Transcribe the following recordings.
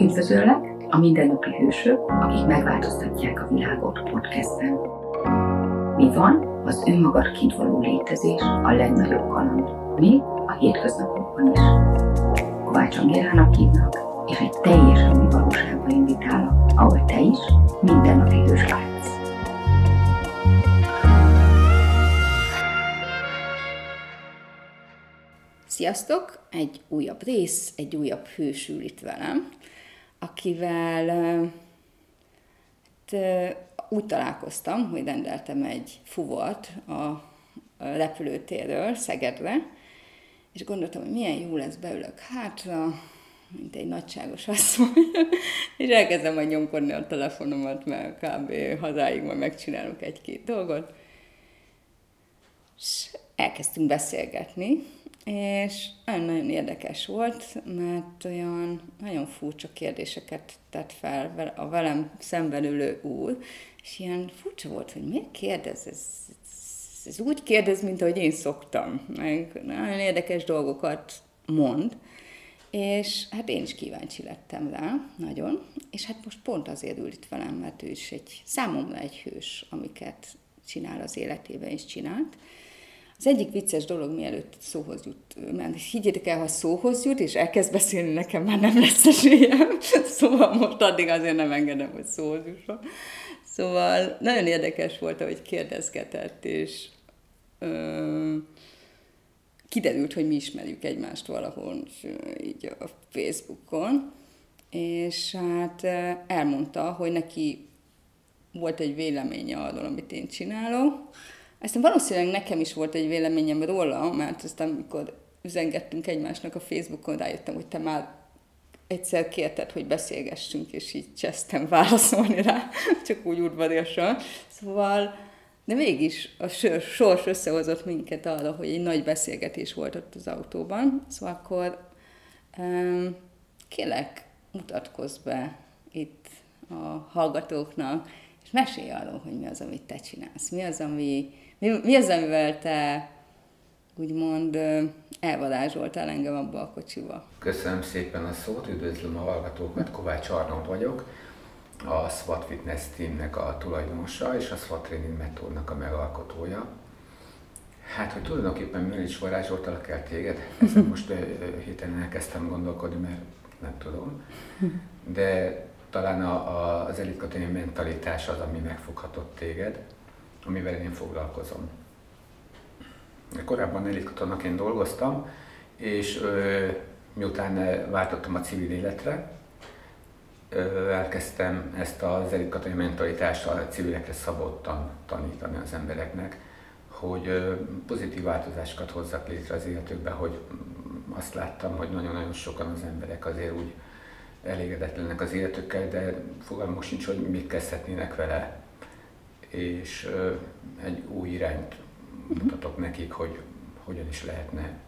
Üdvözöllek a Mindennapi Hősök, akik megváltoztatják a világot podcastben. Mi van az önmagad kint való létezés a legnagyobb kaland, még a hétköznapokban is. Kovács Angélának hívnak, és egy teljesen új valóságba invitálok, ahol te is mindennapi hős lehetsz. Sziasztok! Egy újabb rész, egy újabb hős ül itt velem, akivel hát, úgy találkoztam, hogy rendeltem egy fuvart a repülőtérről Szegedre, és gondoltam, hogy milyen jó lesz, beülök hátra, mint egy nagyságos asszony, és elkezdem majd nyomkodni a telefonomat, mert kb. hazáig majd megcsinálok egy-két dolgot. És elkezdtünk beszélgetni, és nagyon-nagyon érdekes volt, mert olyan nagyon furcsa kérdéseket tett fel a velem szemben ülő úr, és ilyen furcsa volt, hogy miért kérdez, ez, ez, ez úgy kérdez, mint ahogy én szoktam, meg nagyon érdekes dolgokat mond, és hát én is kíváncsi lettem rá, nagyon, és hát most pont azért ül itt velem, mert ő is egy számomra egy hős, amiket csinál az életében, és csinált, az egyik vicces dolog, mielőtt szóhoz jut, mert higgyétek el, ha szóhoz jut, és elkezd beszélni, nekem már nem lesz esélyem. Szóval most addig azért nem engedem, hogy szóhoz jusson. Szóval nagyon érdekes volt, ahogy kérdezgetett, és ö, kiderült, hogy mi ismerjük egymást valahol így a Facebookon, és hát elmondta, hogy neki volt egy véleménye arról, amit én csinálok, aztán valószínűleg nekem is volt egy véleményem róla, mert aztán amikor üzengettünk egymásnak a Facebookon, rájöttem, hogy te már egyszer kérted, hogy beszélgessünk, és így csesztem válaszolni rá, csak úgy udvariasan. Szóval, de mégis a sors összehozott minket arra, hogy egy nagy beszélgetés volt ott az autóban. Szóval akkor um, kérlek, mutatkozz be itt a hallgatóknak, és mesélj arról, hogy mi az, amit te csinálsz. Mi az, ami, mi, mi az, amivel te úgymond elvarázsoltál engem abba a kocsiba? Köszönöm szépen a szót, üdvözlöm a hallgatókat, Kovács Arnold vagyok, a SWAT Fitness Teamnek a tulajdonosa és a SWAT Training Metódnak a megalkotója. Hát, hogy tulajdonképpen miért is varázsoltalak el téged, ezen most héten elkezdtem gondolkodni, mert nem tudom. De talán a, a, az elitkatonai mentalitás az, ami megfoghatott téged amivel én foglalkozom. Korábban elitkatonaként dolgoztam, és ö, miután váltottam a civil életre, ö, elkezdtem ezt az elitkatonai mentalitást a civilekre szabottan tanítani az embereknek, hogy ö, pozitív változásokat hozzak létre az életükbe, hogy azt láttam, hogy nagyon-nagyon sokan az emberek azért úgy elégedetlenek az életükkel, de fogalmuk sincs, hogy mit kezdhetnének vele és egy új irányt mutatok nekik, hogy hogyan is lehetne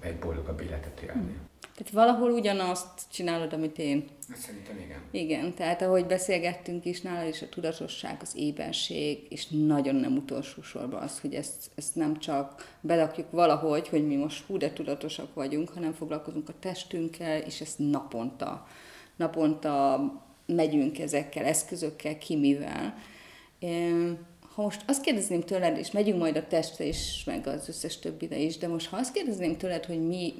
egy boldogabb életet élni. Tehát valahol ugyanazt csinálod, amit én. Szerintem igen. Igen, tehát ahogy beszélgettünk is, nála is a tudatosság, az ébenség, és nagyon nem utolsó sorban az, hogy ezt, ezt nem csak belakjuk valahogy, hogy mi most hú, de tudatosak vagyunk, hanem foglalkozunk a testünkkel, és ezt naponta, naponta megyünk ezekkel, eszközökkel, ki mivel. Ha most azt kérdezném tőled, és megyünk majd a testre is, meg az összes többire is, de most ha azt kérdezném tőled, hogy mi,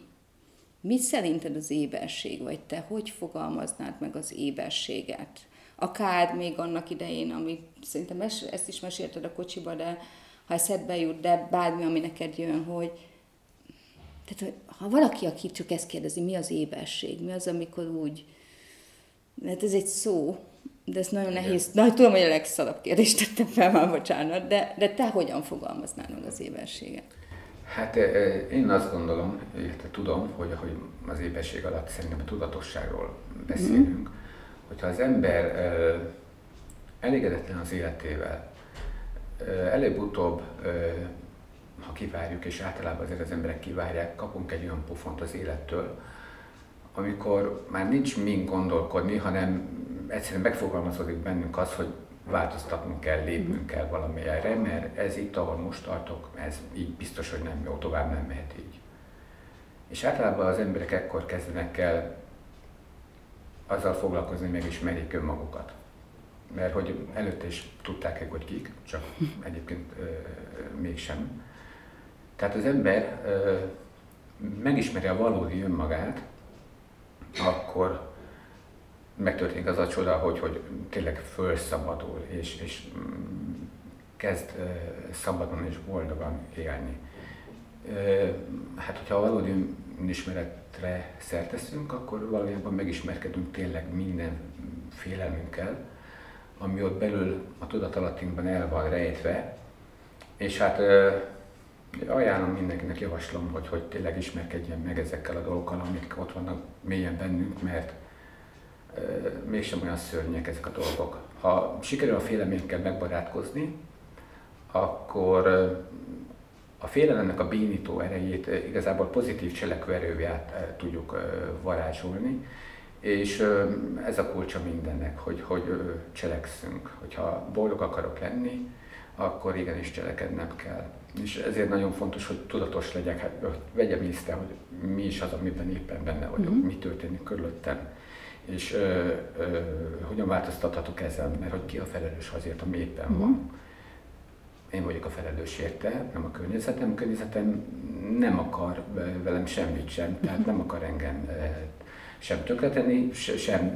mi szerinted az éberség, vagy te hogy fogalmaznád meg az éberséget? Akár még annak idején, ami szerintem ezt is mesélted a kocsiba, de ha eszedbe jut, de bármi, ami neked jön, hogy tehát, ha valaki, aki csak ezt kérdezi, mi az éberség, mi az, amikor úgy, mert ez egy szó, de ez nagyon Igen. nehéz. Na, tudom, hogy a legszalabb kérdést tettem fel, már bocsánat, de, de te hogyan fogalmaznád meg az éberséget? Hát én azt gondolom, illetve tudom, hogy, hogy az éberség alatt szerintem a tudatosságról beszélünk, mm. hogyha az ember elégedetlen az életével, előbb-utóbb, ha kivárjuk, és általában azért az emberek kivárják, kapunk egy olyan pofont az élettől, amikor már nincs mind gondolkodni, hanem egyszerűen megfogalmazódik bennünk az, hogy változtatnunk kell, lépnünk kell valamelyre, mert ez itt, ahol most tartok, ez így biztos, hogy nem jó, tovább nem mehet így. És általában az emberek ekkor kezdenek el azzal foglalkozni, hogy megismerjék önmagukat. Mert hogy előtte is tudták-e, hogy kik, csak egyébként ö, mégsem. Tehát az ember ö, megismeri a valódi önmagát, akkor megtörténik az a csoda, hogy, hogy tényleg fölszabadul, és, és mm, kezd szabadon és boldogan élni. Hát, hogyha valódi ismeretre szerteszünk, akkor valójában megismerkedünk tényleg minden félelmünkkel, ami ott belül a tudatalattinkban el van rejtve, és hát ajánlom mindenkinek, javaslom, hogy, hogy tényleg ismerkedjen meg ezekkel a dolgokkal, amik ott vannak mélyen bennünk, mert mégsem olyan szörnyek ezek a dolgok. Ha sikerül a félelménkkel megbarátkozni, akkor a félelemnek a bénító erejét igazából pozitív cselekvő erővé tudjuk varázsolni, és ez a kulcsa mindennek, hogy, hogy cselekszünk. Hogyha boldog akarok lenni, akkor igenis cselekednem kell. És ezért nagyon fontos, hogy tudatos legyek, hát vegyem észre, hogy mi is az, amiben éppen benne vagyok, uh-huh. mi történik körülöttem, és ö, ö, hogyan változtathatok ezen, mert hogy ki a felelős azért, ami éppen uh-huh. van. Én vagyok a felelős érte, nem a környezetem. A környezetem nem akar velem semmit sem, tehát nem akar engem sem tönkretenni, sem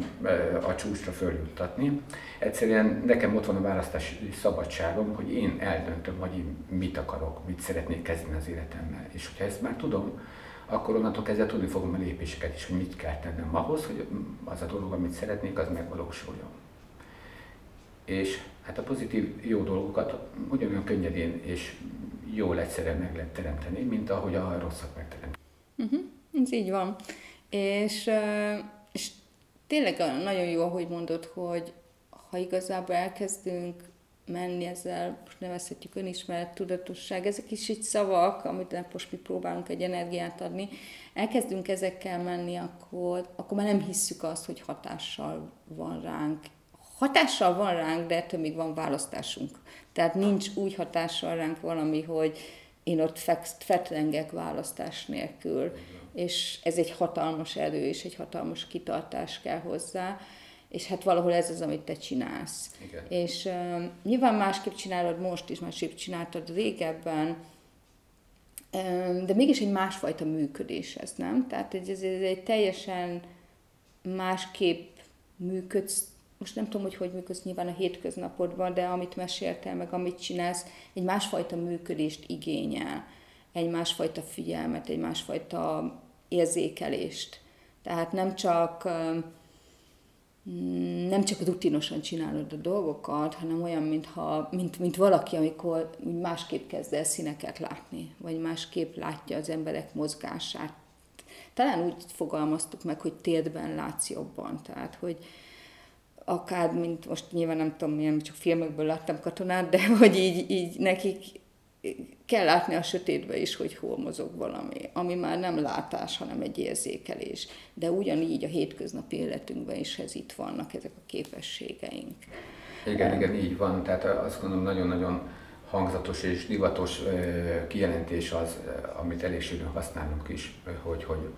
a csúcsra följuttatni. Egyszerűen nekem ott van a választási szabadságom, hogy én eldöntöm, hogy én mit akarok, mit szeretnék kezdeni az életemmel. És hogyha ezt már tudom, akkor onnantól kezdve tudni fogom a lépéseket is, hogy mit kell tennem ahhoz, hogy az a dolog, amit szeretnék, az megvalósuljon. És hát a pozitív jó dolgokat ugyanolyan könnyedén és jól egyszerűen meg lehet teremteni, mint ahogy a rosszat megteremteni. Uh-huh, ez így van. És, és tényleg nagyon jó, ahogy mondod, hogy ha igazából elkezdünk menni ezzel, most nevezhetjük önismeret, tudatosság, ezek is így szavak, amit most mi próbálunk egy energiát adni, elkezdünk ezekkel menni, akkor, akkor már nem hisszük azt, hogy hatással van ránk. Hatással van ránk, de ettől még van választásunk. Tehát nincs úgy hatással ránk valami, hogy én ott fetrengek választás nélkül és ez egy hatalmas erő, és egy hatalmas kitartás kell hozzá, és hát valahol ez az, amit te csinálsz. Igen. És uh, nyilván másképp csinálod most is, másképp csináltad régebben, de mégis egy másfajta működés ez, nem? Tehát ez, ez egy teljesen másképp működsz, most nem tudom, hogy hogy működsz nyilván a hétköznapodban, de amit meséltél, meg amit csinálsz, egy másfajta működést igényel, egy másfajta figyelmet, egy másfajta érzékelést. Tehát nem csak nem csak rutinosan csinálod a dolgokat, hanem olyan, mintha, mint, mint valaki, amikor úgy másképp kezd el színeket látni, vagy másképp látja az emberek mozgását. Talán úgy fogalmaztuk meg, hogy térdben látsz jobban, tehát hogy akár, mint most nyilván nem tudom, milyen, csak filmekből láttam katonát, de hogy így, így nekik kell látni a sötétbe is, hogy hol mozog valami, ami már nem látás, hanem egy érzékelés. De ugyanígy a hétköznapi életünkben is ez itt vannak ezek a képességeink. Igen, igen, így van. Tehát azt gondolom nagyon-nagyon hangzatos és divatos kijelentés az, amit elég sűrűn használunk is, hogy, hogy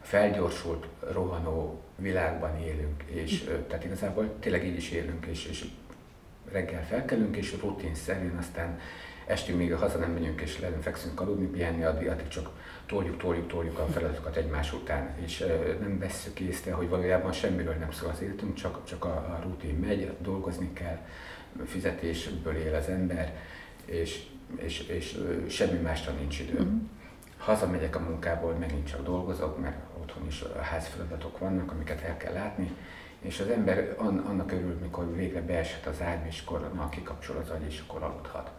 felgyorsult, rohanó világban élünk, és tehát igazából tényleg így is élünk, és, és reggel felkelünk, és rutin szerint aztán estig még haza nem megyünk és le fekszünk aludni, pihenni, addig, addig csak toljuk, toljuk, toljuk a feladatokat egymás után, és nem vesszük észre, hogy valójában semmiről nem szól az életünk, csak, csak a, a rutin megy, dolgozni kell, fizetésből él az ember, és, és, és semmi másra nincs idő. Mm-hmm. Hazamegyek a munkából, megint csak dolgozok, mert otthon is házfeladatok vannak, amiket el kell látni, és az ember annak örül, mikor végre beesett az ágy, és akkor na, kikapcsol az agy, és akkor aludhat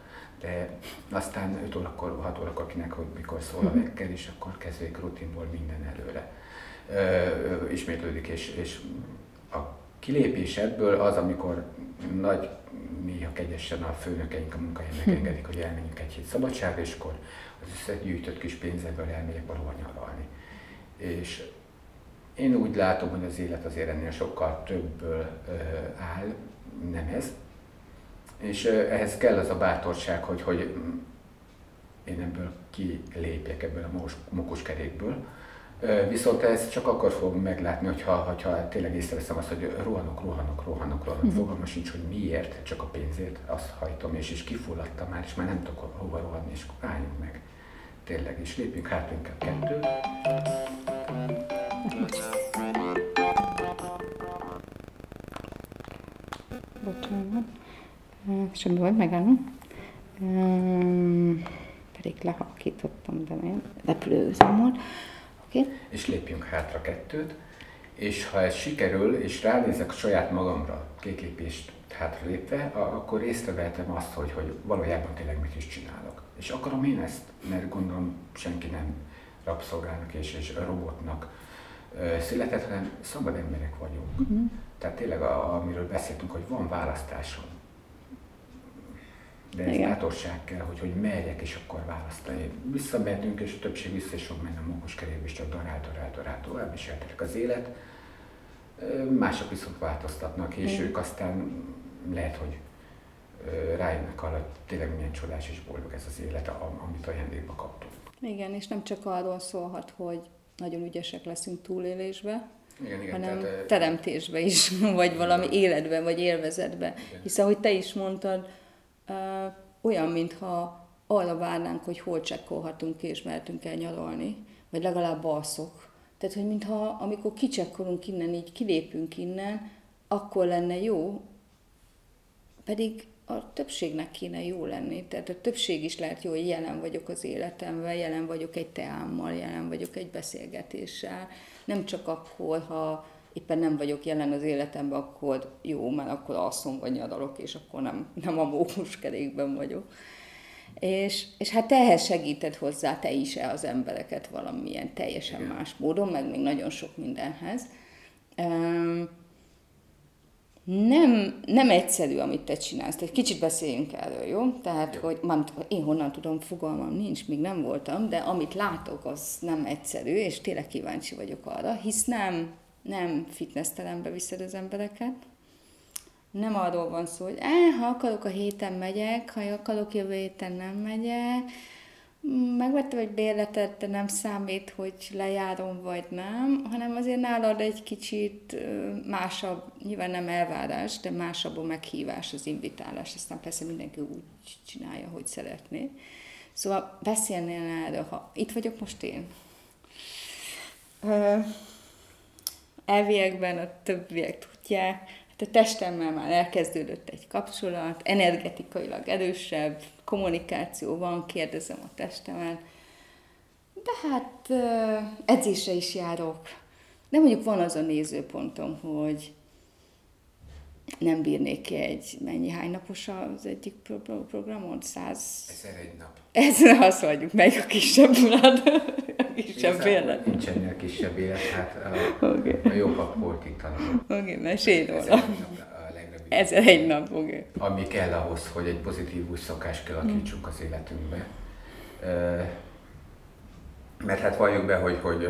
de aztán 5 órakor, 6 órakor kinek, hogy mikor szól a vekker, mhm. és akkor kezdődik rutinból minden előre. Ö, ismétlődik, és, és a kilépés ebből az, amikor nagy, néha kegyesen a főnökeink a munkahelyen hm. megengedik, hogy elmenjünk egy hét szabadságra, és akkor az összegyűjtött kis pénzekből elmegyek valahol nyaralni. És én úgy látom, hogy az élet azért ennél sokkal többből áll, nem ez, és ehhez kell az a bátorság, hogy, hogy én ebből kilépjek, ebből a mokoskerékből, Viszont ez csak akkor fog meglátni, hogyha, hogyha tényleg észreveszem azt, hogy rohanok, rohanok, rohanok, rohanok, uh-huh. fogalma sincs, hogy miért, csak a pénzért, azt hajtom, és is kifulladtam már, és már nem tudok hova rohanni, és álljunk meg. Tényleg, és lépjünk hát inkább kettő. Bocsánat. Semmi volt, megállom. Pedig lehakítottam, de nem. Repülőüzem Oké. Okay. És lépjünk hátra kettőt. És ha ez sikerül, és ránézek saját magamra két lépést hátra lépve, akkor észrevehetem azt, hogy, hogy valójában tényleg mit is csinálok. És akarom én ezt, mert gondolom senki nem rabszolgának és, és robotnak született, hanem szabad emberek vagyunk. Uh-huh. Tehát tényleg, a, amiről beszéltünk, hogy van választásom. De ez Igen. bátorság kell, hogy, hogy merjek és akkor választani. Visszamehetünk, és a többség vissza is fog menni a munkos kerékbe, és csak darál, darál, darál, tovább, és eltelik az élet. Mások viszont változtatnak, és Igen. ők aztán lehet, hogy rájönnek arra, hogy tényleg milyen csodás és boldog ez az élet, amit ajándékba kaptunk. Igen, és nem csak arról szólhat, hogy nagyon ügyesek leszünk túlélésbe, igen, igen, hanem tehát, teremtésbe is, vagy valami igen. életben, vagy élvezetbe. Igen. Hiszen, ahogy te is mondtad, olyan, mintha arra várnánk, hogy hol csekkolhatunk és mehetünk el nyaralni, vagy legalább alszok. Tehát, hogy mintha amikor kicsekkolunk innen, így kilépünk innen, akkor lenne jó, pedig a többségnek kéne jó lenni. Tehát a többség is lehet jó, hogy jelen vagyok az életemben, jelen vagyok egy teámmal, jelen vagyok egy beszélgetéssel. Nem csak akkor, ha éppen nem vagyok jelen az életemben, akkor jó, mert akkor alszom vagy nyaralok, és akkor nem, nem a mókuskerékben vagyok. És, és hát ehhez segített hozzá te is -e az embereket valamilyen teljesen Igen. más módon, meg még nagyon sok mindenhez. Nem, nem egyszerű, amit te csinálsz. Egy kicsit beszéljünk erről, jó? Tehát, jó. hogy man, én honnan tudom, fogalmam nincs, még nem voltam, de amit látok, az nem egyszerű, és tényleg kíváncsi vagyok arra, hisz nem nem fitnesstelembe viszed az embereket, nem arról van szó, hogy eh, ha akarok a héten megyek, ha akarok jövő héten nem megyek, megvettem egy bérletet, de nem számít, hogy lejárom vagy nem, hanem azért nálad egy kicsit másabb, nyilván nem elvárás, de másabb a meghívás, az invitálás, aztán persze mindenki úgy csinálja, hogy szeretné. Szóval beszélnél erről, ha itt vagyok most én elviekben a többiek tudják, hát a testemmel már elkezdődött egy kapcsolat, energetikailag erősebb, kommunikáció van, kérdezem a testemet, de hát edzésre is járok. De mondjuk van az a nézőpontom, hogy nem bírnék ki egy, mennyi hány napos az egyik pro- programon? Száz... Ezer egy nap. Ez azt mondjuk meg a kisebb kisebb élet. Nincs ennél kisebb élet, hát a, okay. a jobbak volt itt tanulok. Oké, okay, mesélj róla. Ez egy nap, oké. Okay. Ami kell ahhoz, hogy egy pozitív új szokást kialakítsunk az életünkbe. Mert hát valljuk be, hogy, hogy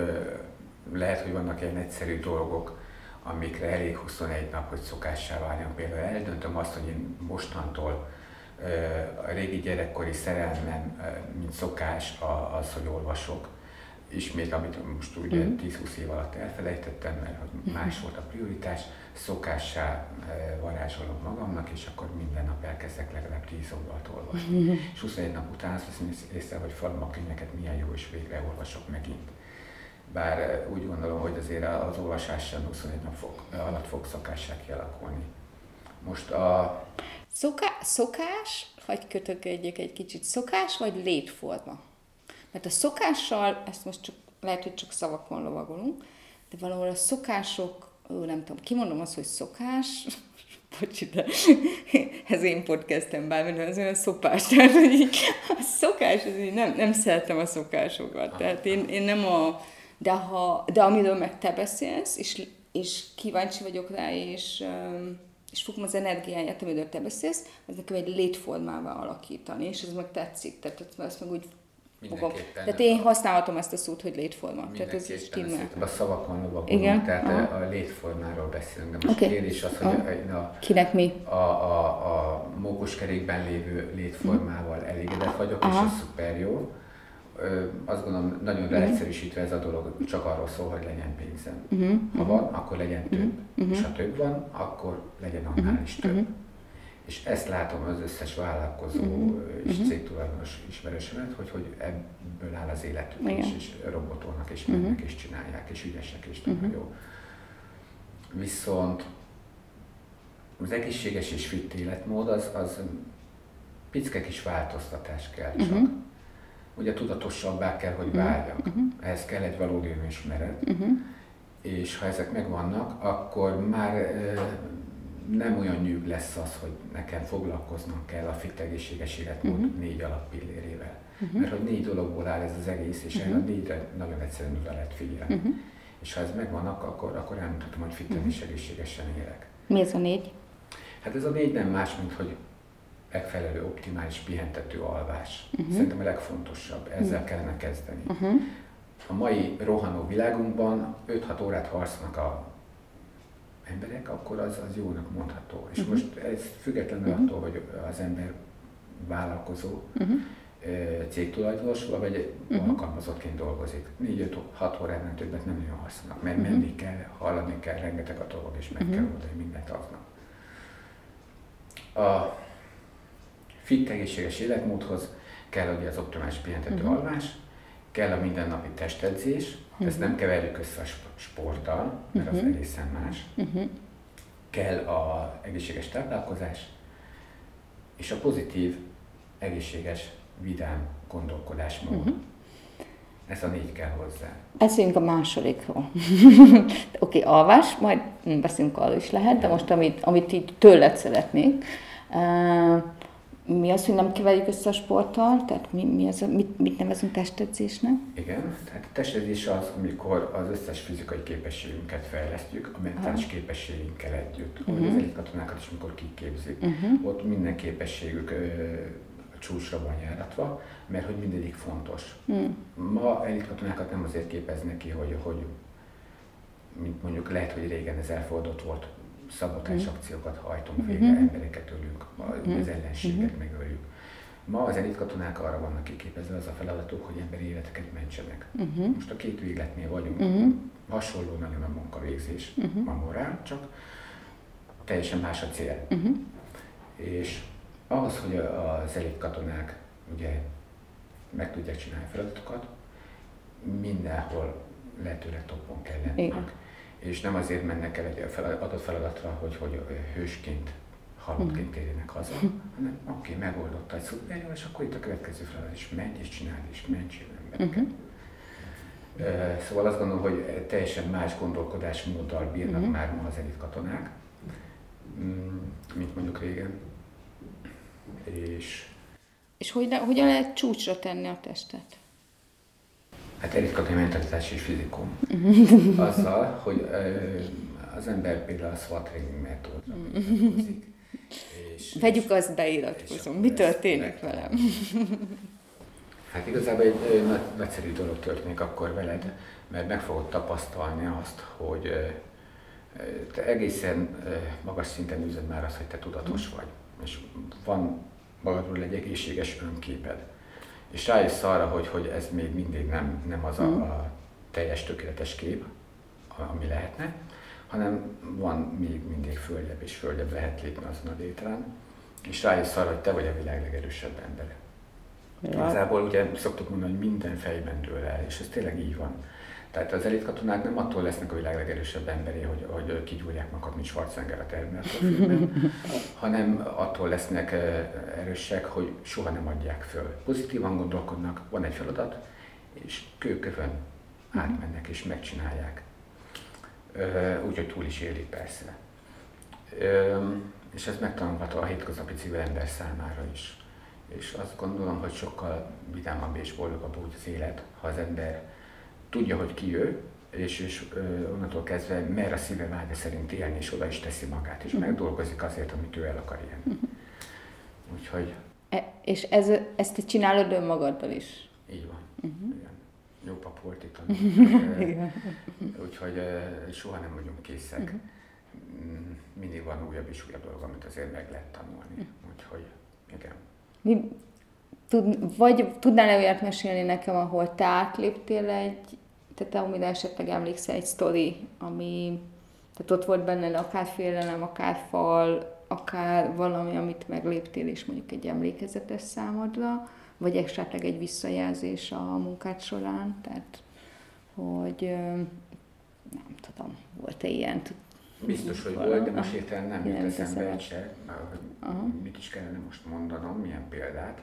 lehet, hogy vannak ilyen egyszerű dolgok, amikre elég 21 nap, hogy szokássá váljon. Például eldöntöm azt, hogy én mostantól a régi gyerekkori szerelmem, mint szokás az, hogy olvasok ismét, amit most ugye mm. 10-20 év alatt elfelejtettem, mert hogy más volt a prioritás, szokássá varázsolom magamnak, és akkor minden nap elkezdek legalább 10 oldalt olvasni. Mm. És 21 nap után azt veszem észre, hogy könyveket milyen jó, és végre olvasok megint. Bár úgy gondolom, hogy azért az olvasás sem 21 nap fog, alatt fog szokássá kialakulni. Most a... Szoká, szokás, vagy kötökedjek egy kicsit, szokás vagy létforma? Mert a szokással, ezt most csak, lehet, hogy csak szavakon lovagolunk, de valahol a szokások, ó, nem tudom, kimondom azt, hogy szokás, bocsi, de ez én podcastem bár, az olyan szopás, tehát hogy így, a szokás, az így nem, nem szeretem a szokásokat, tehát én, én nem a, de, ha, de amiről meg te beszélsz, és, és kíváncsi vagyok rá, és, és fogom az energiáját, amiről te beszélsz, az nekem egy létformával alakítani, és ez meg tetszik, tehát ezt meg úgy fogom. Tehát én használhatom ezt a szót, hogy létforma. Tehát ez is stimmel. A szavakon lovagolunk, Igen? tehát Aha. a létformáról beszélünk. De most okay. kérdés az, hogy a, a, Kinek mi? A, a, a mókuskerékben lévő létformával elégedett vagyok, Aha. és az szuper jó. azt gondolom, nagyon leegyszerűsítve ez a dolog csak arról szól, hogy legyen pénzem. Uh-huh. Ha van, akkor legyen több. Uh-huh. És ha több van, akkor legyen annál uh-huh. is több. Uh-huh. És ezt látom az összes vállalkozó uh-huh. és cégtulajdonos ismerősömet, hogy, hogy ebből áll az életük, és, és robotolnak, és mennek, uh-huh. és csinálják, és ügyesek, és uh-huh. nagyon jó. Viszont az egészséges és fit életmód az, az picke kis változtatás kell csak. Uh-huh. Ugye tudatosabbá kell, hogy uh-huh. váljak. Uh-huh. Ehhez kell egy valódi önismeret. Uh-huh. És ha ezek megvannak, akkor már nem olyan nyűg lesz az, hogy nekem foglalkoznom kell a fit egészséges életmód uh-huh. négy alappillérével. Uh-huh. Mert hogy négy dologból áll ez az egész, és uh-huh. a négyre nagyon egyszerűen oda lehet figyelni. Uh-huh. És ha ez megvannak, akkor, akkor elmutatom, hogy fitten uh-huh. és egészségesen élek. Mi ez a négy? Hát ez a négy nem más, mint hogy megfelelő, optimális pihentető alvás. Uh-huh. Szerintem a legfontosabb, ezzel uh-huh. kellene kezdeni. Uh-huh. A mai rohanó világunkban 5-6 órát harcnak a emberek, akkor az, az jónak mondható. És uh-huh. most ez függetlenül uh-huh. attól, hogy az ember vállalkozó, uh-huh. cégtulajdonos, vagy uh-huh. alkalmazottként dolgozik. 4-5-6 óránál többet nem nagyon használnak, mert uh-huh. menni kell, hallani kell, rengeteg a dolog, és meg uh-huh. kell oldani mindent aznap. A fit egészséges életmódhoz kell ugye az optimális pihentető uh-huh. alvás, kell a mindennapi testedzés, uh-huh. ezt nem keverjük össze a sporttal, mert uh-huh. az mhm. egészen más. Uh-huh. Kell a egészséges táplálkozás, és a pozitív, egészséges, vidám gondolkodásmód. Uh-huh. Ez a négy kell hozzá. Beszéljünk a másodikról. Oké, okay, alvás, majd beszélünk arról is lehet, de most amit, amit így tőled szeretnék. Uh, mi az, hogy nem keverjük össze a sporttal? Tehát mi, mi az, mit, mit nevezünk testedzésnek? Igen, tehát a testedzés az, amikor az összes fizikai képességünket fejlesztjük, a mentális Aha. képességünkkel együtt. Uh-huh. Az katonákat is, amikor kiképzik, uh-huh. ott minden képességük a csúcsra van járatva, mert hogy mindegyik fontos. Uh-huh. Ma elitkatonákat nem azért képeznek ki, hogy, hogy mint mondjuk lehet, hogy régen ez elfordult volt, szabotás mm. akciókat hajtunk végre, mm-hmm. embereket ölünk, mm. az ellenséget mm-hmm. megöljük. Ma az elit katonák arra vannak kiképezve az a feladatuk, hogy emberi életeket mentsenek. Uh-huh. Most a két végletnél vagyunk, uh-huh. hasonló nagyon a munkavégzés, uh-huh. a morál, csak teljesen más a cél. Uh-huh. És ahhoz, hogy az elit katonák ugye meg tudják csinálni feladatokat, mindenhol lehetőleg toppon kell lennünk és nem azért mennek el egy adott feladatra, hogy, hogy hősként, halottként térjenek haza, hanem oké, okay, megoldotta egy szuper, és akkor itt a következő feladat is menj és csinálj, és mentsél embereket. Uh-huh. Szóval azt gondolom, hogy teljesen más gondolkodásmóddal bírnak uh-huh. már ma az elit katonák, mm, mint mondjuk régen. És, és hogy, hogyan lehet csúcsra tenni a testet? Hát elég mentalitás és fizikum. Azzal, hogy az ember például a SWAT training metódra és, Vegyük azt beiratkozom. Mi történik velem? Hát igazából egy nagy, nagyszerű dolog történik akkor veled, mert meg fogod tapasztalni azt, hogy te egészen magas szinten üzed már azt, hogy te tudatos vagy, és van magadról egy egészséges önképed és rájössz arra, hogy, hogy ez még mindig nem, nem az a, mm. a teljes tökéletes kép, ami lehetne, hanem van még mindig földebb és földebb lehet lépni azon a létrán, és rájössz arra, hogy te vagy a világ legerősebb embere. Ja. Igazából ugye szoktuk mondani, hogy minden fejben dől el, és ez tényleg így van. Tehát az elit katonák nem attól lesznek a világ legerősebb emberé, hogy, hogy kigyúrják magukat, mint Schwarzenegger a filmben, hanem attól lesznek erősek, hogy soha nem adják föl. Pozitívan gondolkodnak, van egy feladat, és kőkövön átmennek és megcsinálják. Úgyhogy túl is élik persze. És ez megtanulható a hétköznapi civil ember számára is. És azt gondolom, hogy sokkal vidámabb és boldogabb úgy az élet, ha az ember tudja, hogy ki ő, és, és onnantól kezdve mer a szíve vágya szerint élni, és oda is teszi magát, és uh-huh. megdolgozik azért, amit ő el akar élni. Uh-huh. Úgyhogy... E, és ez, ezt te csinálod önmagaddal is? Így van. Uh-huh. Igen. Jó pap volt itt. Úgyhogy soha nem vagyunk készek. Uh-huh. Mindig van újabb és újabb dolog, amit azért meg lehet tanulni. Uh-huh. Úgyhogy igen. Mi, tud, vagy tudnál-e olyat mesélni nekem, ahol te átléptél egy, tehát amire esetleg emlékszel egy sztori, ami, tehát ott volt benne akár félelem, akár fal, akár valami, amit megléptél, és mondjuk egy emlékezetes számodra, vagy esetleg egy visszajelzés a munkád során, tehát hogy nem tudom, volt-e ilyen? Biztos, hogy volt, de most értelem nem jut eszembe egy se, mit is kellene most mondanom, milyen példát.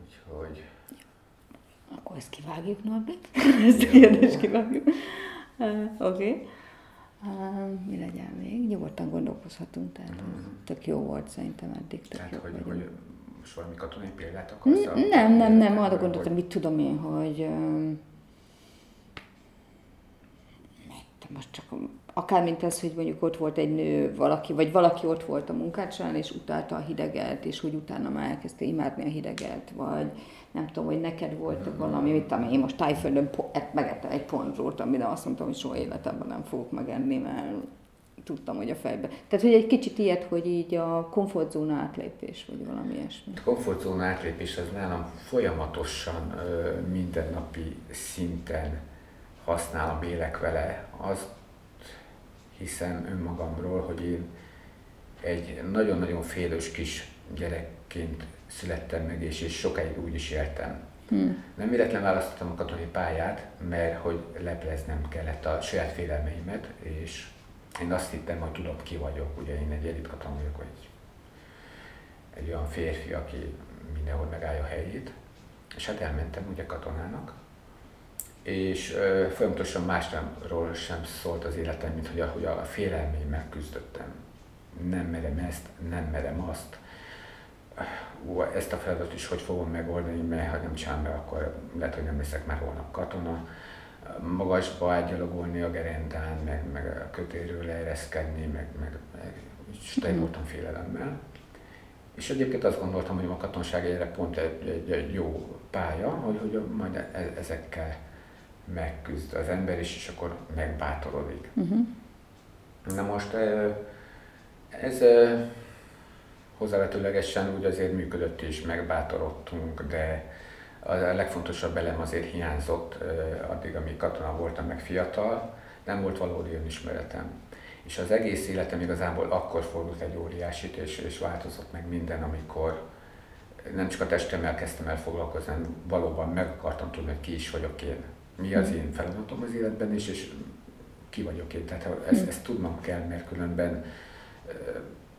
Úgyhogy... Akkor ezt kivágjuk, Norbert? ezt a kérdést kivágjuk. Uh, Oké. Okay. Uh, mi legyen még? Nyugodtan gondolkozhatunk, tehát uh-huh. tök jó volt szerintem eddig. Tök tehát, jó hogy, hogy most valami katonai példát akarsz? Nem, nem, nem, arra gondoltam, mit tudom én, hogy um, most csak akár mint ez, hogy mondjuk ott volt egy nő, valaki, vagy valaki ott volt a munkácsán, és utálta a hideget, és hogy utána már elkezdte imádni a hideget, vagy nem tudom, hogy neked volt mm-hmm. valami, mit tudom én most tájföldön megettem egy ponzsót, amire azt mondtam, hogy soha életemben nem fogok megenni, mert tudtam, hogy a fejbe. Tehát, hogy egy kicsit ilyet, hogy így a komfortzóna átlépés, vagy valami ilyesmi. A komfortzóna átlépés az nálam folyamatosan mindennapi szinten használom, élek vele. Azt hiszem önmagamról, hogy én egy nagyon-nagyon félős kis gyerekként születtem meg, és, és sokáig úgy is éltem. Hmm. Nem véletlen választottam a katonai pályát, mert hogy lepleznem kellett a saját félelmeimet, és én azt hittem, hogy tudom, ki vagyok. Ugye én egy elit katona vagyok, vagy egy olyan férfi, aki mindenhol megállja a helyét. És hát elmentem ugye katonának, és ö, folyamatosan másról sem szólt az életem, mint hogy a, hogy a félelméim megküzdöttem. Nem merem ezt, nem merem azt. Ú, ezt a feladatot is hogy fogom megoldani, mert ha nem csinálom meg, akkor lehet, hogy nem leszek már holnap katona. Magasba ágyalogolni a gerendán, meg, meg a kötéről leereszkedni, meg, meg, meg és tele voltam félelemmel. És egyébként azt gondoltam, hogy a katonság egyre pont egy, egy, egy jó pálya, hogy, hogy majd e, ezekkel megküzd az ember is, és akkor megbátorodik. Uh-huh. Na most ez hozzávetőlegesen úgy azért működött is, megbátorodtunk, de a legfontosabb elem azért hiányzott addig, amíg katona voltam, meg fiatal, nem volt valódi önismeretem. És az egész életem igazából akkor fordult egy óriásit, és, és változott meg minden, amikor nem csak a testemmel kezdtem el foglalkozni, hanem valóban meg akartam tudni, hogy ki is vagyok én mi az én feladatom az életben is, és ki vagyok én. Tehát ezt, ezt tudnom kell, mert különben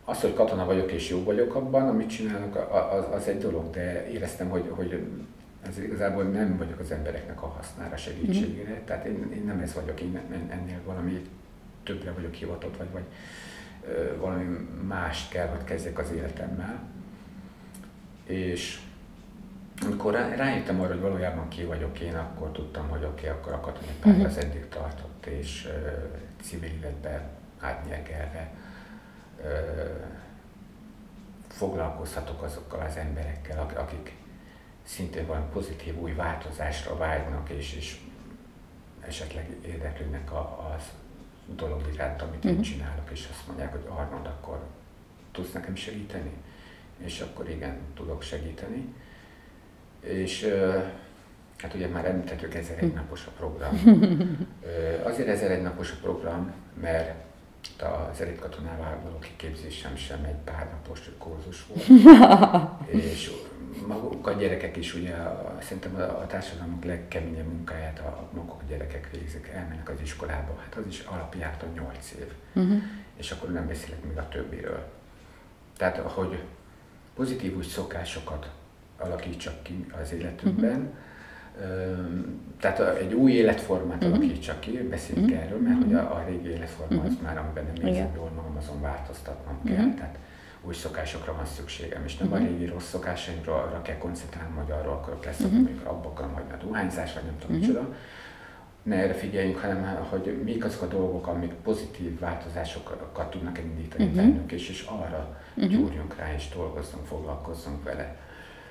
az, hogy katona vagyok és jó vagyok abban, amit csinálok, az, az egy dolog, de éreztem, hogy, hogy ez igazából nem vagyok az embereknek a hasznára, segítségére. Mm. Tehát én, én nem ez vagyok, én ennél valami többre vagyok hivatott, vagy, vagy valami mást kell, hogy kezdjek az életemmel. És amikor rá, rájöttem arra, hogy valójában ki vagyok én, akkor tudtam, hogy oké, okay, akkor a katonai pálya uh-huh. az eddig tartott, és uh, civil életben átnyelgelve uh, foglalkozhatok azokkal az emberekkel, akik szintén valami pozitív új változásra vágynak, és, és esetleg érdeklődnek a, az dolog iránt, amit uh-huh. én mhm. csinálok, és azt mondják, hogy Arnold, akkor tudsz nekem segíteni? És akkor igen, tudok segíteni és hát ugye már említettük, ezer egy napos a program. Azért ezer egy napos a program, mert az elit katonával való kiképzésem sem egy pár napos kurzus volt. és maguk a gyerekek is ugye a, szerintem a, a társadalmak legkeményebb munkáját a maguk a gyerekek végzik, elmennek az iskolába, hát az is alapjártan 8 év. Uh-huh. És akkor nem beszélek még a többiről. Tehát, hogy pozitív úgy szokásokat alakítsak ki az életünkben. Uh-huh. Tehát egy új életformát uh-huh. alakítsak ki, beszéljünk uh-huh. erről, mert hogy a, a régi életforma az már, amiben nem érzem jól magam, azon változtatnom uh-huh. kell. Tehát új szokásokra van szükségem, és nem uh-huh. a régi rossz szokásaimra arra kell koncentrálni, hogy arról akarok lesz, uh-huh. amikor abba akarom hagyni a dohányzás, vagy nem tudom uh-huh. micsoda. Ne erre figyeljünk, hanem hogy mik azok a dolgok, amik pozitív változásokat tudnak indítani uh-huh. bennünk, és, és arra uh-huh. gyúrjunk rá, és dolgozzunk, foglalkozzunk vele.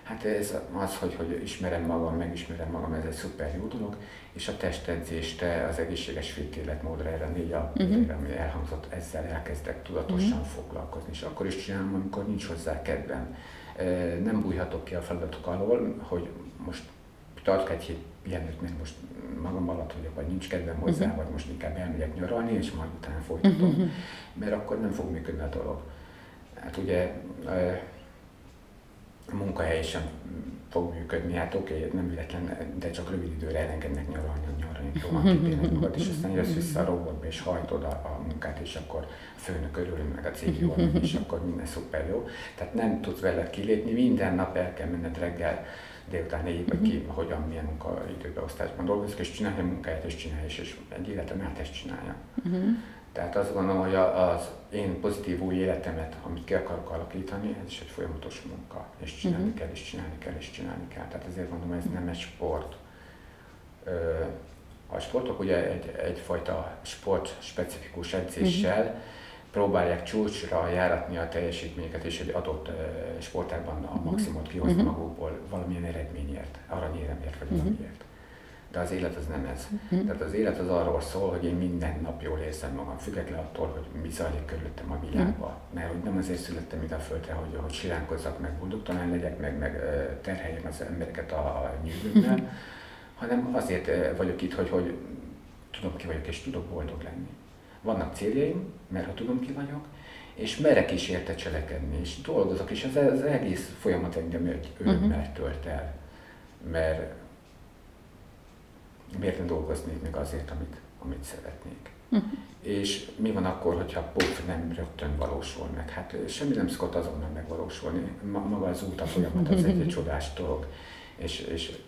Hát ez az, hogy, hogy ismerem magam, megismerem magam, ez egy szuper jó dolog, és a testedzést, az egészséges fit életmódra, erre négy a uh-huh. ami elhangzott, ezzel elkezdek tudatosan uh-huh. foglalkozni, és akkor is csinálom, amikor nincs hozzá kedvem. Nem bújhatok ki a feladatok alól, hogy most tartok egy hét pihenőt, mert most magam alatt vagyok, vagy nincs kedvem hozzá, uh-huh. vagy most inkább elmegyek nyaralni, és majd utána folytatom, uh-huh. mert akkor nem fog működni a dolog. Hát ugye munkahely sem fog működni, hát oké, okay, nem véletlen, de csak rövid időre elengednek nyaralni, a nyaralni romantik magad, és aztán jössz vissza a robotba, és hajtod a, a munkát, és akkor a főnök örül, meg a cég jól és akkor minden szuper jó. Tehát nem tudsz vele kilépni, minden nap el kell menned reggel, délután négy vagy ki, hogyan, milyen munkaidőbeosztásban dolgozik, és csinálja a munkáját, és csinálja, és, és egy életen át ezt csinálja. Uh-huh. Tehát azt gondolom, hogy az én pozitív új életemet, amit ki akarok alakítani, ez is egy folyamatos munka, és csinálni uh-huh. kell, és csinálni kell, és csinálni kell. Tehát ezért mondom, ez nem egy sport. A sportok ugye egy, egyfajta sport specifikus edzéssel uh-huh. próbálják csúcsra járatni a teljesítményeket, és egy adott sportágban a maximumot kihozni uh-huh. magukból valamilyen eredményért, aranyéremért, vagy uh-huh. De az élet az nem ez. Uh-huh. Tehát az élet az arról szól, hogy én minden nap jól érzem magam, független attól, hogy mi zajlik körülöttem a világban. Uh-huh. Mert hogy nem azért születtem ide a földre, hogy, hogy siránkozzak, meg boldogtalan legyek, meg, meg terheljem az embereket a nyűgömmel, uh-huh. hanem azért vagyok itt, hogy, hogy tudom ki vagyok, és tudok boldog lenni. Vannak céljaim, mert ha tudom ki vagyok, és merek is érte cselekedni, és dolgozok, és az, az egész folyamat engem egy örömmel tölt el. Mert miért nem dolgoznék még azért, amit, amit szeretnék. Uh-huh. És mi van akkor, hogyha puf, nem rögtön valósul meg? Hát semmi nem szokott azonnal megvalósulni. Maga az út, a folyamat az egy, egy csodás dolog. És, és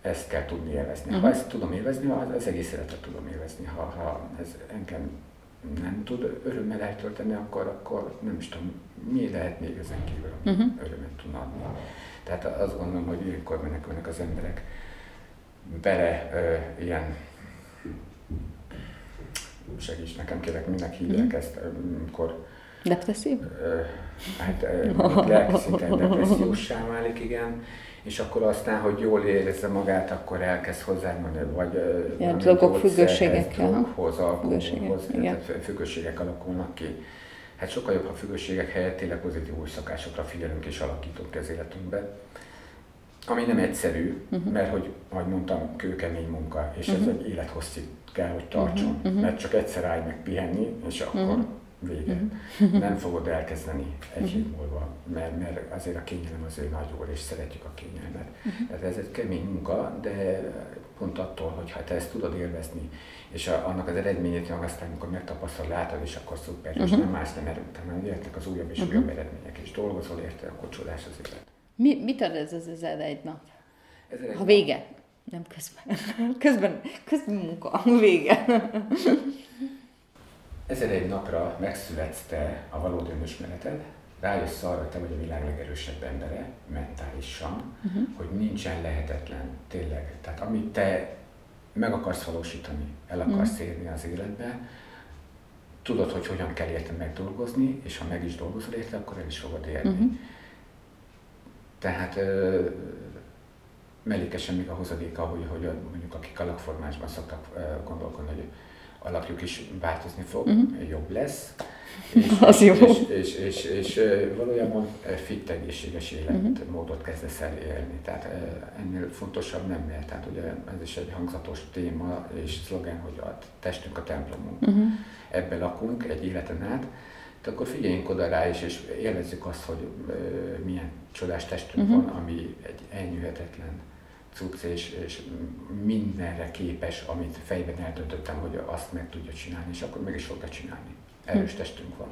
ezt kell tudni élvezni. Ha uh-huh. ezt tudom élvezni, az, az egész életet tudom élvezni. Ha, ha ez engem nem tud örömmel eltölteni, akkor, akkor nem is tudom, mi lehet még ezen kívül, ami uh-huh. örömet tud adni. Tehát azt gondolom, hogy ilyenkor menekülnek az emberek bele ö, ilyen segíts nekem, kérek, minek hívják mm. ezt, amikor Depresszív? Hát lelki szinten depressziósá válik, igen, és akkor aztán, hogy jól érezze magát, akkor elkezd hozzányúlni, vagy ja, dolgok függőségekkel. Függőségek, függőségek alakulnak ki. Hát sokkal jobb, ha függőségek helyett tényleg pozitív új szakásokra figyelünk és alakítunk az életünkbe ami nem egyszerű, uh-huh. mert hogy, ahogy mondtam, kőkemény munka, és uh-huh. ez egy élethosszig kell, hogy tartson, uh-huh. mert csak egyszer állj meg pihenni, és akkor uh-huh. vége. Uh-huh. Nem fogod elkezdeni egy uh-huh. hét múlva, mert, mert azért a kényelem az ő nagy és szeretjük a kényelmet. Uh-huh. Tehát ez egy kemény munka, de pont attól, hogy hát te ezt tudod élvezni, és a, annak az eredményét meg aztán, amikor megtapasztal, látod, és akkor szuper, uh-huh. és nem más nem erőt, hanem jöhetnek az újabb és uh-huh. újabb eredmények, és dolgozol érte, akkor csodás az élet. Mi, mit ad ez az ezer egy nap? Ezer ha vége. Nap. Nem közben. Közben, közben munka. Vége. Ezer egy napra megszületsz te a valódi önismereted, rájössz arra, hogy te vagy a világ legerősebb embere, mentálisan, uh-huh. hogy nincsen lehetetlen, tényleg. Tehát amit te meg akarsz valósítani, el akarsz uh-huh. érni az életbe, tudod, hogy hogyan kell érte megdolgozni, és ha meg is dolgozol érte, akkor el is fogod érni. Uh-huh. Tehát ö, mellékesen még a hozadéka, hogy, hogy mondjuk akik alakformásban szoktak gondolkodni, hogy alakjuk is változni fog, uh-huh. jobb lesz, és, az és, jó. És, és, és, és, és valójában fit egészséges életmódot uh-huh. kezdesz el élni. Tehát ennél fontosabb nem lehet. Tehát ugye ez is egy hangzatos téma és szlogen, hogy a testünk a templomunk. Uh-huh. Ebbe lakunk egy életen át, akkor figyeljünk oda rá is, és élvezzük azt, hogy milyen csodás testünk uh-huh. van, ami egy elnyűhetetlen cucc, és, és mindenre képes, amit fejben eltöntöttem, hogy azt meg tudja csinálni, és akkor meg is fogja csinálni. Erős uh-huh. testünk van.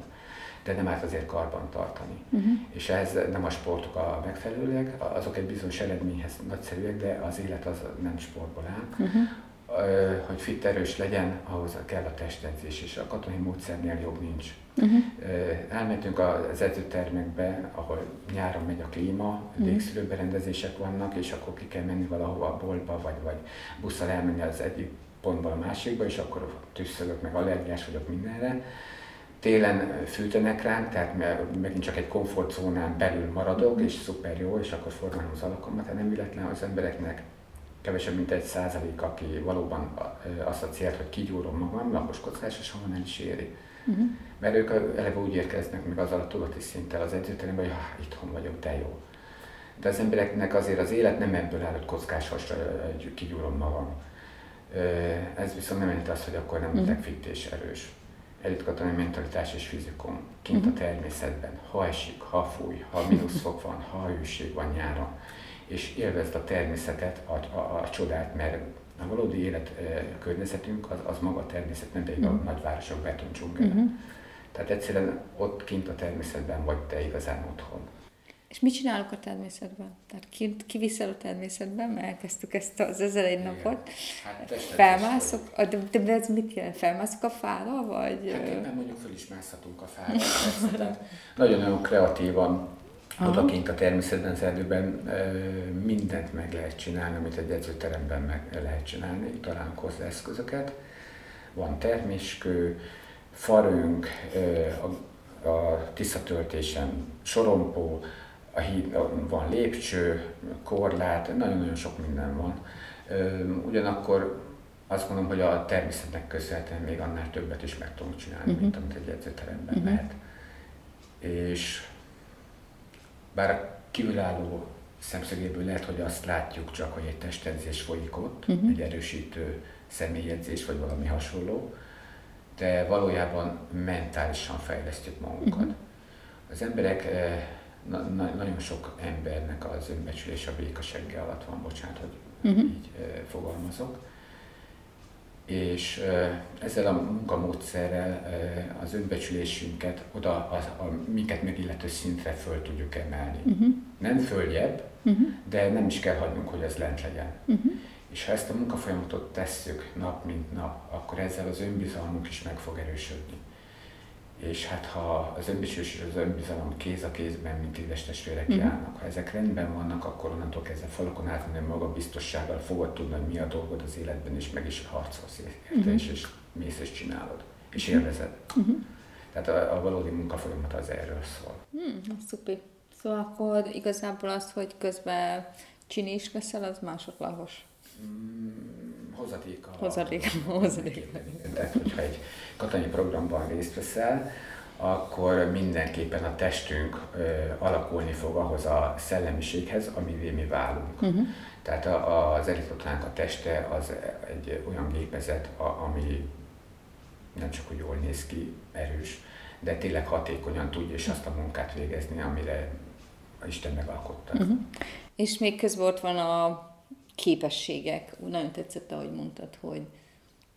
De nem árt azért karban tartani. Uh-huh. És ez nem a sportok a megfelelőek, azok egy bizonyos eredményhez nagyszerűek, de az élet az nem sportból áll. Uh-huh hogy fit erős legyen, ahhoz kell a testedzés, és a katonai módszernél jobb nincs. Uh-huh. Elmentünk az edzőtermekbe, ahol nyáron megy a klíma, uh-huh. légszűrőberendezések vannak, és akkor ki kell menni valahova a boltba, vagy, vagy busszal elmenni az egyik pontból a másikba, és akkor tüsszölök, meg allergiás vagyok mindenre. Télen fűtenek ránk, tehát megint csak egy komfortzónán belül maradok, uh-huh. és szuper jó, és akkor formálom az alakomat, tehát nem véletlen az embereknek kevesebb, mint egy százalék, aki valóban azt a célt, hogy kigyúrom magam, laposkockás, és soha nem is éri. Uh-huh. Mert ők eleve úgy érkeznek meg azzal a tudati szinttel az edzőteremben, hogy ha, itthon vagyok, de jó. De az embereknek azért az élet nem ebből áll, hogy kockás hasra kigyúrom magam. Ez viszont nem jelenti azt, hogy akkor nem leszek fit és erős. Elitkatonai mentalitás és fizikum, kint a természetben, ha esik, ha fúj, ha mínuszfok van, ha hőség van nyáron, és élvezd a természetet, a, a, a csodát, mert a valódi élet környezetünk az, az maga a természet, nem pedig uh-huh. a nagyvárosok betoncsungere. Uh-huh. Tehát egyszerűen ott kint a természetben vagy te igazán otthon. És mit csinálok a természetben? Tehát ki, kiviszel a természetben, mert elkezdtük ezt az ezer egy napot. Hát Felmászok, de, de ez mit jelent? Felmászok a fára, vagy? Hát éppen mondjuk föl is mászhatunk a fára. Nagyon-nagyon kreatívan. Odakint a természetben, az erdőben mindent meg lehet csinálni, amit egy edzőteremben meg lehet csinálni, találunk hozzá eszközöket. Van terméskő, farünk, a, a tisztatöltésen sorompó, a híd, van lépcső, korlát, nagyon-nagyon sok minden van. Ugyanakkor azt gondolom, hogy a természetnek köszönhetően még annál többet is meg tudunk csinálni, uh-huh. mint amit egy edzőteremben uh-huh. lehet. És bár a kívülálló szemszögéből lehet, hogy azt látjuk csak, hogy egy testedzés folyik ott, uh-huh. egy erősítő személyedzés, vagy valami hasonló, de valójában mentálisan fejlesztjük magunkat. Uh-huh. Az emberek, eh, na, na, nagyon sok embernek az önbecsülés a békasegge alatt van, bocsánat, hogy uh-huh. így eh, fogalmazok, és ezzel a munkamódszerrel az önbecsülésünket oda, az, a minket megillető szintre föl tudjuk emelni. Uh-huh. Nem följebb, uh-huh. de nem is kell hagynunk, hogy ez lent legyen. Uh-huh. És ha ezt a munkafolyamatot tesszük nap mint nap, akkor ezzel az önbizalmunk is meg fog erősödni és hát ha az önbecsülés és az önbizalom kéz a kézben, mint édes testvérek mm. járnak, ha ezek rendben vannak, akkor onnantól kezdve falakon átmenni maga biztossággal fogod tudni, hogy mi a dolgod az életben, és meg is harcolsz érte, mm. és, és mész és csinálod, és mhm. élvezed. Mm. Tehát a, a valódi munkafolyamat az erről szól. Mm, szupi. Szóval akkor igazából az, hogy közben csini is veszel, az másodlagos. Mm hozadék a... Hozadék, a hozadék. Tehát, hogyha egy katonai programban részt veszel, akkor mindenképpen a testünk ö, alakulni fog ahhoz a szellemiséghez, amivé mi válunk. Uh-huh. Tehát a, az elitotánk a teste az egy olyan gépezet, a, ami nem csak úgy jól néz ki, erős, de tényleg hatékonyan tudja és azt a munkát végezni, amire Isten megalkotta. Uh-huh. És még közben ott van a képességek. Nagyon tetszett, ahogy mondtad, hogy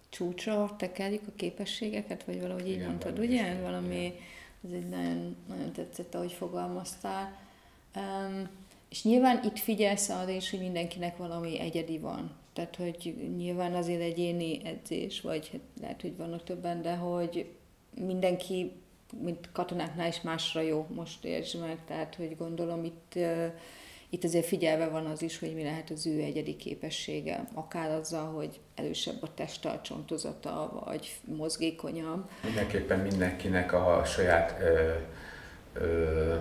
csúcsra tekerjük a képességeket, vagy valahogy így Igen, mondtad, ugye? Valami, ez egy nagyon, nagyon tetszett, ahogy fogalmaztál. Um, és nyilván itt figyelsz arra is, hogy mindenkinek valami egyedi van. Tehát, hogy nyilván azért egyéni edzés, vagy hát lehet, hogy vannak többen, de hogy mindenki, mint katonáknál is másra jó, most értsd meg. Tehát, hogy gondolom itt uh, itt azért figyelve van az is, hogy mi lehet az ő egyedi képessége, akár azzal, hogy erősebb a testalcsontozata, vagy mozgékonyabb. Mindenképpen mindenkinek a saját ö, ö,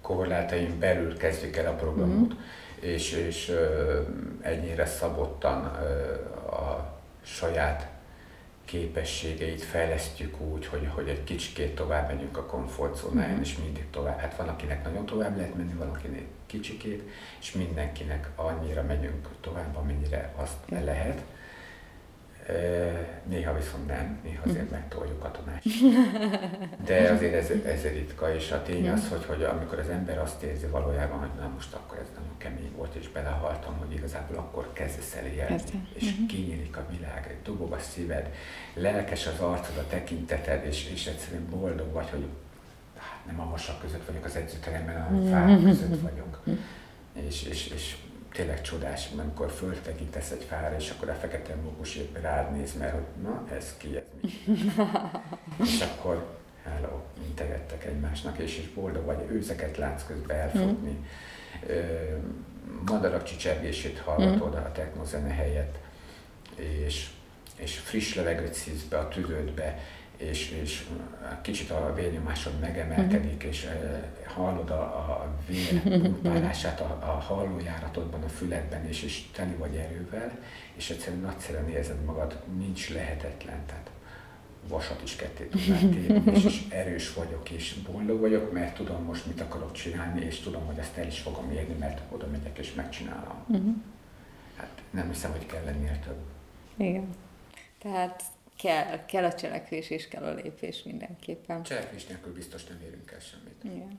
korlátaim belül kezdjük el a programot, mm-hmm. és, és ö, ennyire szabottan ö, a saját képességeit fejlesztjük úgy, hogy, hogy egy kicsikét tovább megyünk a komfortzónáján, mm-hmm. és mindig tovább. Hát van, akinek nagyon tovább lehet menni, van, akinek kicsikét, és mindenkinek annyira megyünk tovább, amennyire azt lehet. Néha viszont nem, néha azért megtoljuk a tanást. De azért ez, ez ritka, és a tény az, hogy, hogy amikor az ember azt érzi valójában, hogy na most akkor ez nagyon kemény volt, és belehaltam, hogy igazából akkor kezdesz el élni, és uh-huh. kinyílik a világ, dobog a szíved, lelkes az arcod, a tekinteted, és, és egyszerűen boldog vagy, hogy hát nem a vasak között vagyok az edzőteremben, a fák között vagyok. És, és, és tényleg csodás, amikor föltekintesz egy fára, és akkor a fekete mókus épp rád néz, mert hogy na, ez ki, ez mi? és akkor hello, integettek egymásnak, és, és boldog vagy, őzeket látsz közben elfogni. Mm. Madarak csicsergését hallatod mm. a technozene helyett, és, és friss levegőt szívsz be a tüdődbe, és, és kicsit a vérnyomásod megemelkedik, és eh, hallod a, a vér pumpálását a, a hallójáratodban, a füledben, és, és teli vagy erővel, és egyszerűen nagyszerűen érzed magad, nincs lehetetlen. Tehát vasat is ketté tudnám térni, és, és erős vagyok, és boldog vagyok, mert tudom most mit akarok csinálni, és tudom, hogy ezt el is fogom érni, mert oda megyek és megcsinálom. Uh-huh. Hát nem hiszem, hogy kell lennél több. Igen. Tehát kell, kell a cselekvés és kell a lépés mindenképpen. Cselekvés nélkül biztos nem érünk el semmit. Igen.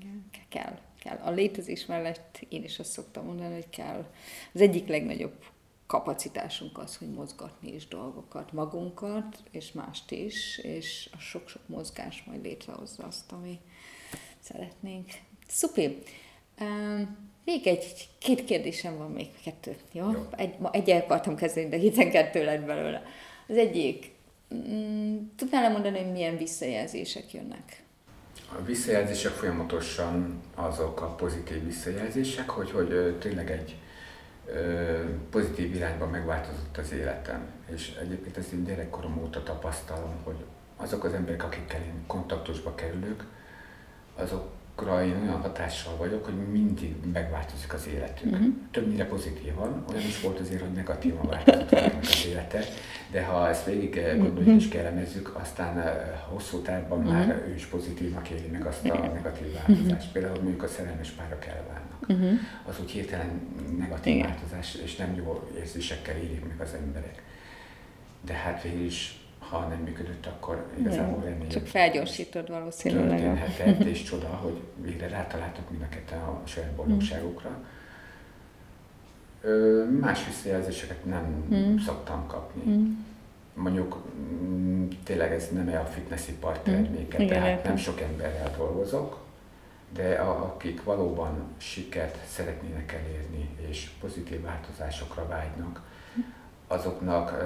Igen. Kell, kell. A létezés mellett én is azt szoktam mondani, hogy kell. Az egyik legnagyobb kapacitásunk az, hogy mozgatni is dolgokat, magunkat, és mást is, és a sok-sok mozgás majd létrehozza azt, ami szeretnénk. Szupi! még egy, két kérdésem van még, kettő, jó? jó. Egy, ma egy akartam kezdeni, de hiszen kettő lett belőle. Az egyik, mm, tudnál mondani, hogy milyen visszajelzések jönnek? A visszajelzések folyamatosan azok a pozitív visszajelzések, hogy, hogy tényleg egy pozitív irányba megváltozott az életem. És egyébként ezt én gyerekkorom óta tapasztalom, hogy azok az emberek, akikkel én kontaktusba kerülök, azok azokra én olyan hatással vagyok, hogy mindig megváltozik az életünk. Uh-huh. Többnyire pozitívan, olyan is volt azért, hogy negatívan változott az élete, de ha ezt végig eh, gondoljuk uh-huh. és kellemezzük, aztán eh, hosszú távban uh-huh. már ő is pozitívnak éli meg azt a negatív változást. Uh-huh. Például mondjuk a szerelmes párok elválnak. Uh-huh. Az úgy hirtelen negatív Igen. változás, és nem jó érzésekkel élik meg az emberek. De hát végül is ha nem működött, akkor igazából reméljük. Csak felgyorsítod valószínűleg. Történhetett, és csoda, hogy végre rátaláltak mind a ketten a saját boldogságukra. Mm. Más visszajelzéseket nem mm. szoktam kapni. Mm. Mondjuk mm, tényleg ez nem a fitnessipar terméke, mm. tehát nem sok emberrel dolgozok, de a, akik valóban sikert szeretnének elérni, és pozitív változásokra vágynak, hm. azoknak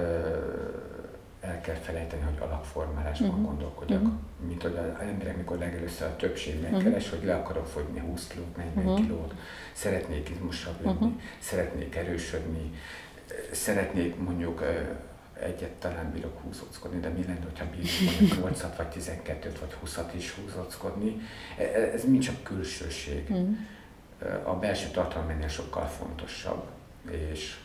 el kell felejteni, hogy alakformálásban uh-huh. gondolkodjak. Uh-huh. Mint hogy az emberek, mikor legelőször a többség megkeres, uh-huh. hogy le akarok fogyni 20 kilót, 40 uh-huh. kilót, szeretnék izmosabb lenni, uh-huh. szeretnék erősödni, szeretnék mondjuk egyet talán bírok húzóckodni, de mi lenne, ha bírok mondjuk 8 vagy 12 vagy 20-at is húzóckodni. E, e, ez mind csak külsőség. Uh-huh. A belső tartalom ennél sokkal fontosabb, és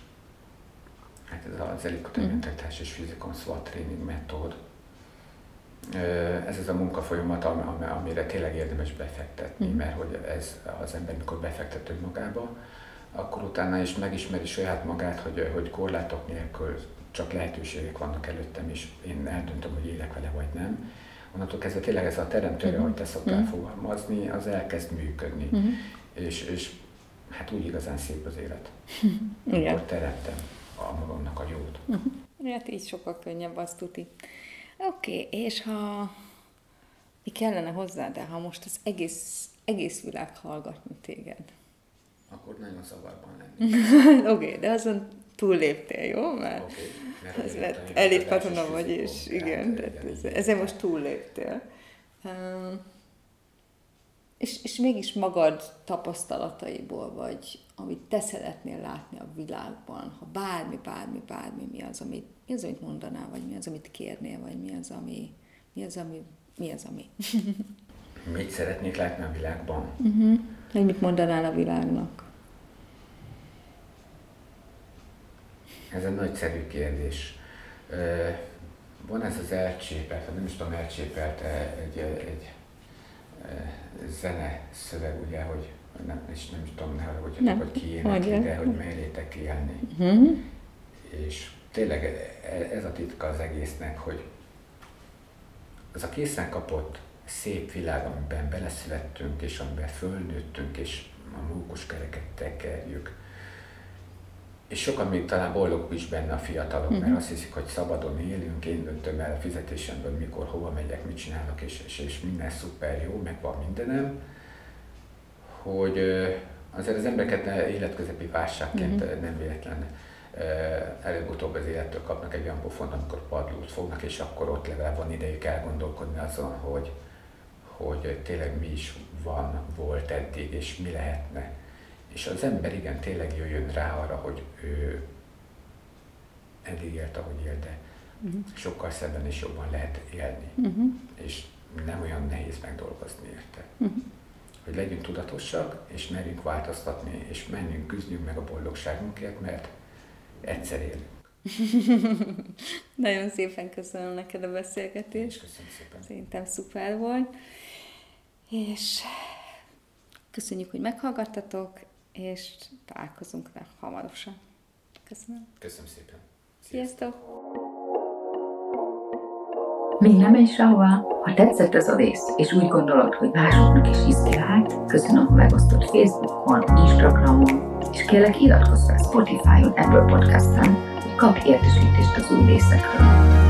hát ez az elitkötőmentalitás és fizikon SWOT training metód. Ez az a munkafolyamat, amire tényleg érdemes befektetni, mm. mert hogy ez az ember, mikor befektet önmagába, akkor utána is megismeri saját magát, hogy, hogy korlátok nélkül csak lehetőségek vannak előttem, és én eldöntöm, hogy élek vele vagy nem. Onnantól kezdve tényleg ez a teremtőre, mm-hmm. ahogy te szoktál mm-hmm. fogalmazni, az elkezd működni. Mm-hmm. És, és hát úgy igazán szép az élet. Igen. Akkor teremtem magamnak a jót. Uh-huh. Hát így sokkal könnyebb, azt tuti. Oké, okay, és ha mi kellene hozzá, de ha most az egész, egész világ hallgatni téged? Akkor nagyon zavarban lenni. Oké, okay, de azon túlléptél, jó? Mert, okay, mert lett elit katona vagy, és igen, igen, igen, igen, ezen most túlléptél. Um, és, és mégis magad tapasztalataiból, vagy amit te szeretnél látni a világban, ha bármi, bármi, bármi, mi az, amit, mi az, amit mondanál, vagy mi az, amit kérnél, vagy mi az, ami, mi az, ami, mi az, ami. mit szeretnék látni a világban? Uh-huh. Hogy mit mondanál a világnak? Ez egy nagyszerű kérdés. Van ez az elcsépelt, nem is tudom, elcsépelt egy, egy zene szöveg, ugye, hogy nem, és nem is tudom, hogy, nem. hogy ki énekli, de hogy merjétek élni. Uh-huh. És tényleg ez a titka az egésznek, hogy az a készen kapott szép világ, amiben beleszülettünk, és amiben fölnőttünk, és a mókuskereket tekerjük, és sokan még talán boldogok is benne a fiatalok, uh-huh. mert mhm. azt hiszik, hogy szabadon élünk, én döntöm el a fizetésemből, mikor, hova megyek, mit csinálok, és, és, és minden szuper jó, meg van mindenem, hogy azért az embereket életközepi válságként uh-huh. nem véletlen előbb-utóbb az élettől kapnak egy olyan pofont, amikor padlót fognak, és akkor ott legalább van idejük elgondolkodni azon, hogy, hogy tényleg mi is van, volt eddig, és mi lehetne és az ember igen tényleg jöjjön rá arra, hogy ő eddig élt, ahogy élt, de uh-huh. sokkal szebben és jobban lehet élni. Uh-huh. És nem olyan nehéz megdolgozni érte. Uh-huh. Hogy legyünk tudatosak, és merjünk változtatni, és menjünk, küzdjünk meg a boldogságunkért, mert egyszer élünk. Nagyon szépen köszönöm neked a beszélgetést. Köszönöm szépen. Szerintem szuper volt. És köszönjük, hogy meghallgattatok, és találkozunk hamarosan. Köszönöm. Köszönöm szépen. Sziasztok! Még nem egy sehova. Ha tetszett ez a rész, és úgy gondolod, hogy másoknak is inspirált, köszönöm, ha megosztod Facebookon, Instagramon, és kérlek iratkozz fel Spotify-on, Apple Podcast-en, hogy kapj értesítést az új részekről.